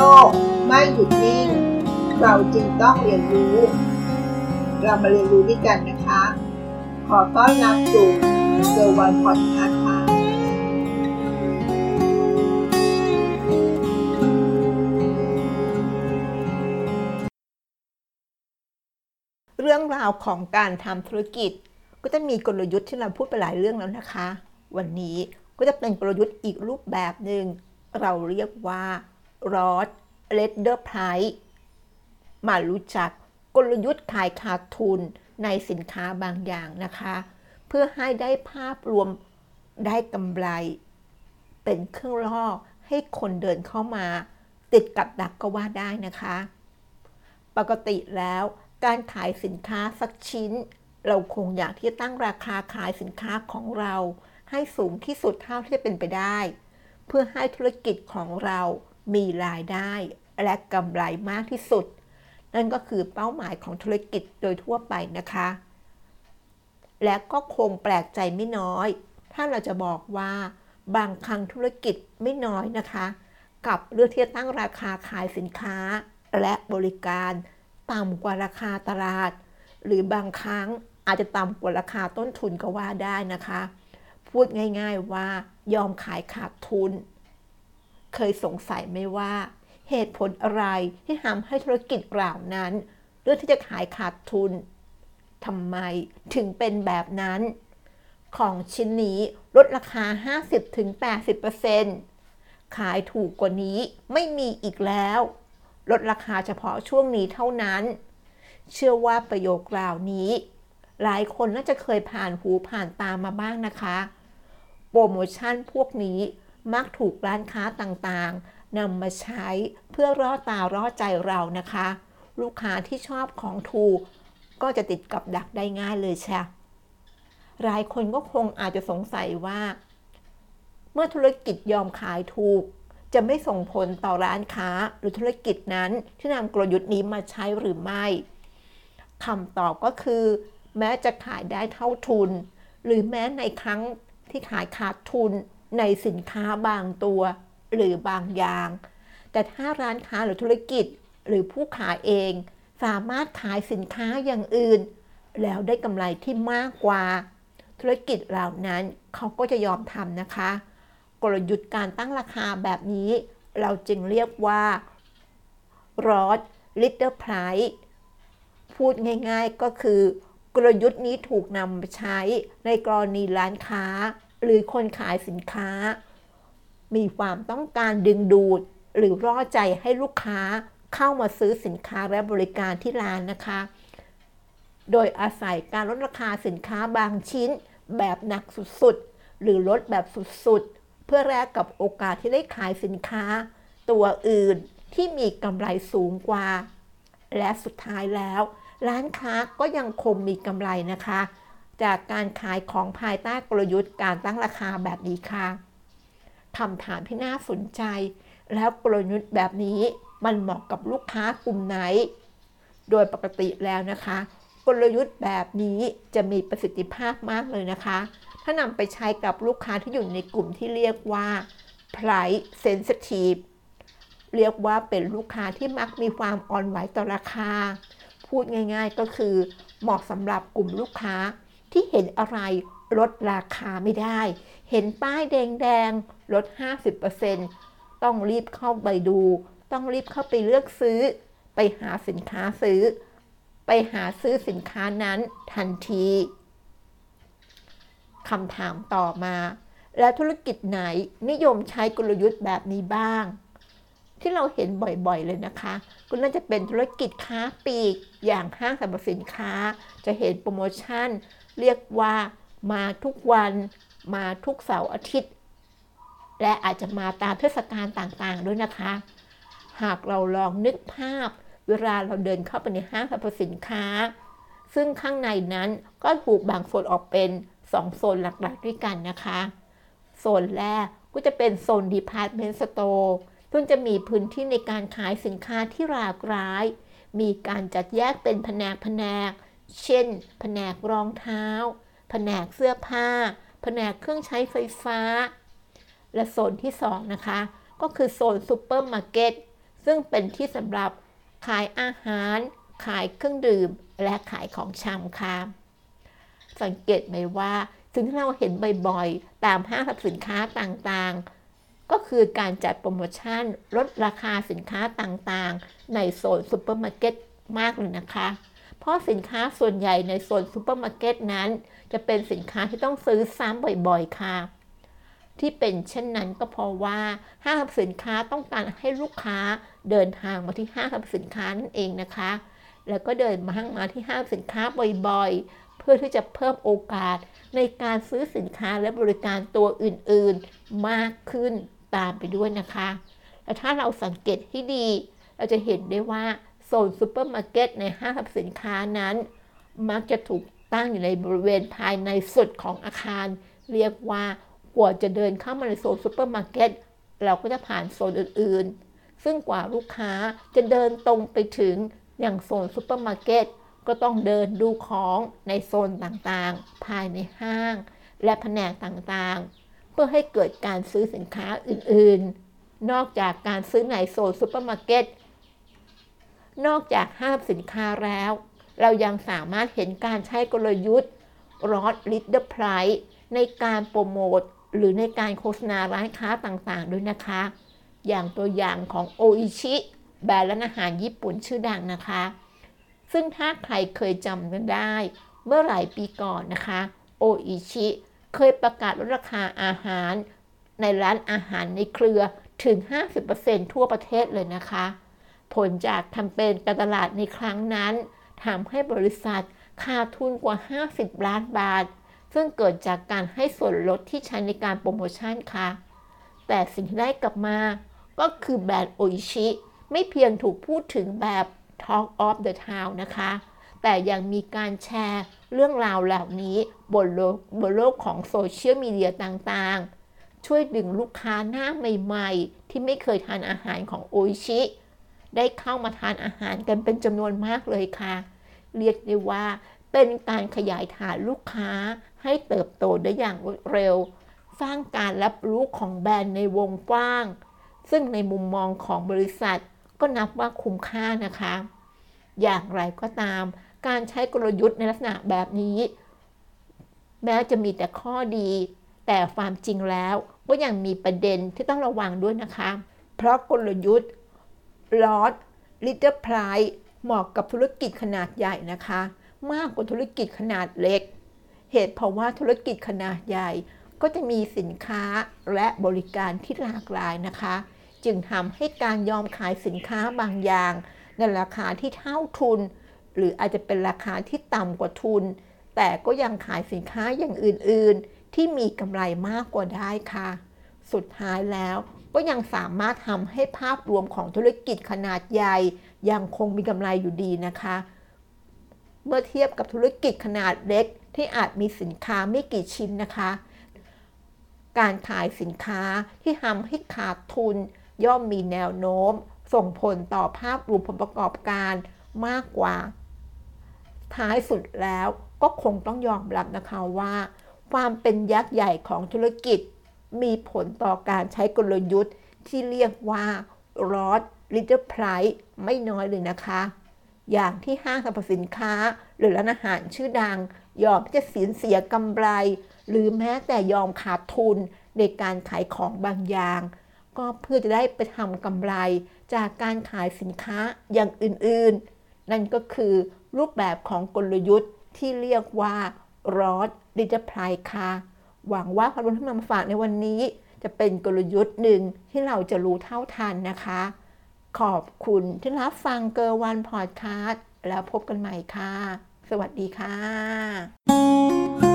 ลก ไม่หยุดนิ่ง เราจึงต้องเรียนรู้ เรามาเรียนรู้ด้วยกันนะคะ ขอต้อนรับสู่เซอร์วันพอดคาส์ค่ะเรื่องราวของการทำธุรกิจ ก็จะมีกลยุทธ์ที่เราพูดไปหลายเรื่องแล้วนะคะ วันนี้ก็จะเป็นกลยุทธ์อีกรูปแบบหนึ่งเราเรียกว่า Rod l e d d e r Price มารู้จักกลยุทธ์ขายขาดทุนในสินค้าบางอย่างนะคะ เพื่อให้ได้ภาพรวมได้กำไร เป็นเครื่องล่อให้คนเดินเข้ามา ติดกับดักก็ว่าได้นะคะ ปกติแล้วการขายสินค้าสักชิ้น เราคงอยากที่จะตั้งราคาขายสินค้าของเรา ให้สูงที่สุดเท่าที่จะเป็นไปได้ เพื่อให้ธุรกิจของเรา มีรายได้และกำไรมากที่สุด นั่นก็คือเป้าหมายของธุรกิจโดยทั่วไปนะคะ และก็คงแปลกใจไม่น้อย ถ้าเราจะบอกว่าบางครั้งธุรกิจไม่น้อยนะคะ กับเลือกที่จะตั้งราคาขายสินค้าและบริการต่ำกว่าราคาตลาด หรือบางครั้งอาจจะต่ำกว่าราคาต้นทุนก็ว่าได้นะคะ พูดง่าย ๆว่ายอมขายขาดทุน เคยสงสัยไหมว่า เหตุผลอะไรที่ทำให้ธุรกิจเหล่านั้นเลือกที่จะขายขาดทุนทำไมถึงเป็นแบบนั้น ของชิ้นนี้ลดราคา 50-80%ขายถูกกว่านี้ไม่มีอีกแล้ว ลดราคาเฉพาะช่วงนี้เท่านั้น เชื่อว่าประโยคกล่าวนี้ หลายคนน่าจะเคยผ่านหูผ่านตามมาบ้างนะคะ โปรโมชั่นพวกนี้ มักถูกร้านค้าต่างๆนำมาใช้เพื่อร่อตาร่อใจเรานะคะ ลูกค้าที่ชอบของถูก ก็จะติดกับดักได้ง่ายเลยใช่หลายคนก็คงอาจจะสงสัยว่า เมื่อธุรกิจยอมขายถูก จะไม่ส่งผลต่อร้านค้าหรือธุรกิจนั้นที่นำกลยุทธ์นี้มาใช้หรือไม่คำตอบก็คือ แม้จะขายได้เท่าทุน หรือแม้ในครั้งที่ขายขาดทุน ในสินค้าบางตัว หรือบางอย่าง แต่ถ้าร้านค้าหรือธุรกิจหรือผู้ขายเอง สามารถขายสินค้าอย่างอื่น แล้วได้กำไรที่มากกว่า ธุรกิจเหล่านั้นเขาก็จะยอมทำนะคะ กลยุทธ์การตั้งราคาแบบนี้ เราจึงเรียกว่า Rod Little Price พูดง่ายๆก็คือกลยุทธ์นี้ถูกนำมาใช้ในกรณีร้านค้า หรือคนขายสินค้า มีความต้องการดึงดูด หรือร่อใจให้ลูกค้าเข้ามาซื้อสินค้าและบริการที่ร้านนะคะ โดยอาศัยการลดราคาสินค้าบางชิ้น แบบหนักสุดๆ หรือลดแบบสุดๆ เพื่อแลกกับโอกาสที่ได้ขายสินค้า ตัวอื่นที่มีกำไรสูงกว่า และสุดท้ายแล้ว ร้านค้าก็ยังคงมีกำไรนะคะ จากการขายของภายใต้กลยุทธ์การตั้งราคาแบบนี้ค่ะคำถามที่น่าสนใจ แล้วกลยุทธ์แบบนี้มันเหมาะกับลูกค้ากลุ่มไหน โดยปกติแล้วนะคะ กลยุทธ์แบบนี้จะมีประสิทธิภาพมากเลยนะคะ ถ้านำไปใช้กับลูกค้าที่อยู่ในกลุ่มที่เรียกว่า price sensitive เรียกว่าเป็นลูกค้าที่มักมีความอ่อนไหวต่อราคา พูดง่ายๆก็คือเหมาะสำหรับกลุ่มลูกค้า ที่เห็นอะไรลดราคาไม่ได้ เห็นป้ายแดงๆลด 50%ต้องรีบเข้าไปดู ต้องรีบเข้าไปเลือกซื้อ ไปหาสินค้าซื้อ ไปหาซื้อสินค้านั้นทันทีคำถามต่อมา แล้วธุรกิจไหนนิยมใช้กลยุทธ์แบบนี้บ้าง ที่เราเห็นบ่อยๆเลยนะคะ ก็น่าจะเป็นธุรกิจค้าปลีกอย่างห้างสรรพสินค้า จะเห็นโปรโมชั่น เรียกว่ามาทุกวันมาทุกเสาร์อาทิตย์ และอาจจะมาตามเทศกาลต่างๆ ด้วยนะคะ หากเราลองนึกภาพเวลาเราเดินเข้าไปในห้างสรรพสินค้า ซึ่งข้างในนั้นก็ถูกแบ่งส่วนออกเป็น 2 โซนหลักๆด้วยกันนะคะ โซนแรกก็จะเป็นโซน Department Store ซึ่งจะมีพื้นที่ในการขายสินค้าที่หลากหลาย มีการจัดแยกเป็นแผนกแผนก เช่น แผนกรองเท้า แผนกเสื้อผ้า แผนกเครื่องใช้ไฟฟ้า และโซนที่ 2 นะคะ ก็คือโซนซูเปอร์มาร์เก็ตซึ่งเป็นที่สำหรับขายอาหาร ขายเครื่องดื่ม และขายของชำค่ะ สังเกตไหมว่าสิ่งที่เราเห็นบ่อยๆ ตามห้างสรรพสินค้าต่างๆ ก็คือการจัดโปรโมชั่นลดราคาสินค้าต่างๆ ในโซนซูเปอร์มาร์เก็ตมากเลยนะคะ เพราะสินค้าส่วนใหญ่ในโซนซูเปอร์มาร์เก็ตนั้น จะเป็นสินค้าที่ต้องซื้อซ้ำบ่อยๆค่ะ ที่เป็นเช่นนั้นก็เพราะว่าห้างสินค้าต้องการให้ลูกค้าเดินทางมาที่ห้างสินค้านั่นเองนะคะ แล้วก็เดินมาห้างมาที่ห้างสินค้าบ่อยๆ เพื่อที่จะเพิ่มโอกาสในการซื้อสินค้าและบริการตัวอื่นๆมากขึ้นตามไปด้วยนะคะ และถ้าเราสังเกตให้ดี เราจะเห็นได้ว่า โซนซูเปอร์มาร์เก็ตในห้างสรรพสินค้านั้น มักจะถูกตั้งอยู่ในบริเวณภายในสุดของอาคาร เรียกว่ากว่าจะเดินเข้ามาในโซนซูเปอร์มาร์เก็ตเราก็จะผ่านโซนอื่นๆ ซึ่งกว่าลูกค้าจะเดินตรงไปถึงอย่างโซนซูเปอร์มาร์เก็ตก็ต้องเดินดูของในโซนต่างๆ ภายในห้าง และแผนกต่างๆ เพื่อให้เกิดการซื้อสินค้าอื่นๆ นอกจากการซื้อในโซนซูเปอร์มาร์เก็ต นอกจากห้างสินค้าแล้ว เรายังสามารถเห็นการใช้กลยุทธ์ Loss Leader Price ในการโปรโมทหรือในการโฆษณาร้านค้าต่างๆ ด้วยนะคะ อย่างตัวอย่างของโออิชิแบรนด์ร้านอาหารญี่ปุ่นชื่อดังนะคะ ซึ่งถ้าใครเคยจำกันได้ เมื่อหลายปีก่อนนะคะโออิชิเคยประกาศลดราคาอาหาร ในร้านอาหารในเครือถึง 50%ทั่วประเทศเลยนะคะ ผลจากแคมเปญการตลาดในครั้งนั้นทำให้บริษัทขาดทุนกว่า 50 ล้านบาท ซึ่งเกิดจากการให้ส่วนลดที่ใช้ในการโปรโมชั่นค่ะ แต่สิ่งที่ได้กลับมาก็คือแบรนด์โออิชิ ไม่เพียงถูกพูดถึงแบบ Talk of the Town นะคะ แต่ยังมีการแชร์เรื่องราวเหล่านี้บนโลกบนโลกของโซเชียลมีเดียต่างๆ ช่วยดึงลูกค้าหน้าใหม่ ๆ ที่ไม่เคยทานอาหารของโออิชิ ได้เข้ามาทานอาหารกันเป็นจำนวนมากเลยค่ะ เรียกได้ว่าเป็นการขยายฐานลูกค้าให้เติบโตได้อย่างรวดเร็ว สร้างการรับรู้ของแบรนด์ในวงกว้าง ซึ่งในมุมมองของบริษัทก็นับว่าคุ้มค่านะคะ อย่างไรก็ตาม การใช้กลยุทธ์ในลักษณะแบบนี้ แม้จะมีแต่ข้อดี แต่ความจริงแล้วก็ยังมีประเด็นที่ต้องระวังด้วยนะคะ เพราะกลยุทธ์ ลอสลิตเติ้ลไพรเหมาะกับธุรกิจขนาดใหญ่นะคะ มากกว่าธุรกิจขนาดเล็ก เหตุเพราะว่าธุรกิจขนาดใหญ่ ก็จะมีสินค้าและบริการที่หลากหลายนะคะ จึงทำให้การยอมขายสินค้าบางอย่าง ในราคาที่เท่าทุน หรืออาจจะเป็นราคาที่ต่ำกว่าทุน แต่ก็ยังขายสินค้าอย่างอื่น ๆ ที่มีกำไรมากกว่าได้ค่ะ สุดท้ายแล้ว ก็ยังสามารถทำให้ภาพรวมของธุรกิจขนาดใหญ่ ยังคงมีกำไรอยู่ดีนะคะ เมื่อเทียบกับธุรกิจขนาดเล็กที่อาจมีสินค้าไม่กี่ชิ้นนะคะ การขายสินค้าที่ทำให้ขาดทุน ย่อมมีแนวโน้ม ส่งผลต่อภาพรวมผลประกอบการมากกว่า ท้ายสุดแล้วก็คงต้องยอมรับนะคะว่า ความเป็นยักษ์ใหญ่ของธุรกิจ มีผลต่อการใช้กลยุทธ์ที่เรียกว่า Rod Little Price ไม่น้อยเลยนะคะ อย่างที่ห้างสรรพสินค้า หรือร้านอาหารชื่อดัง ยอมที่จะเสียเสียกำไร หรือแม้แต่ยอมขาดทุนในการขายของบางอย่าง ก็เพื่อจะได้ไปทำกำไรจากการขายสินค้าอย่างอื่นๆ นั่นก็คือรูปแบบของกลยุทธ์ที่เรียกว่า Rod Little Price ค่ะ หวังว่าความรู้ที่นำมาฝากในวันนี้ จะเป็นกลยุทธ์หนึ่งที่เราจะรู้เท่าทันนะคะ ขอบคุณที่รับฟังเกอร์วันพอดคาสต์แล้วพบกันใหม่ค่ะ สวัสดีค่ะ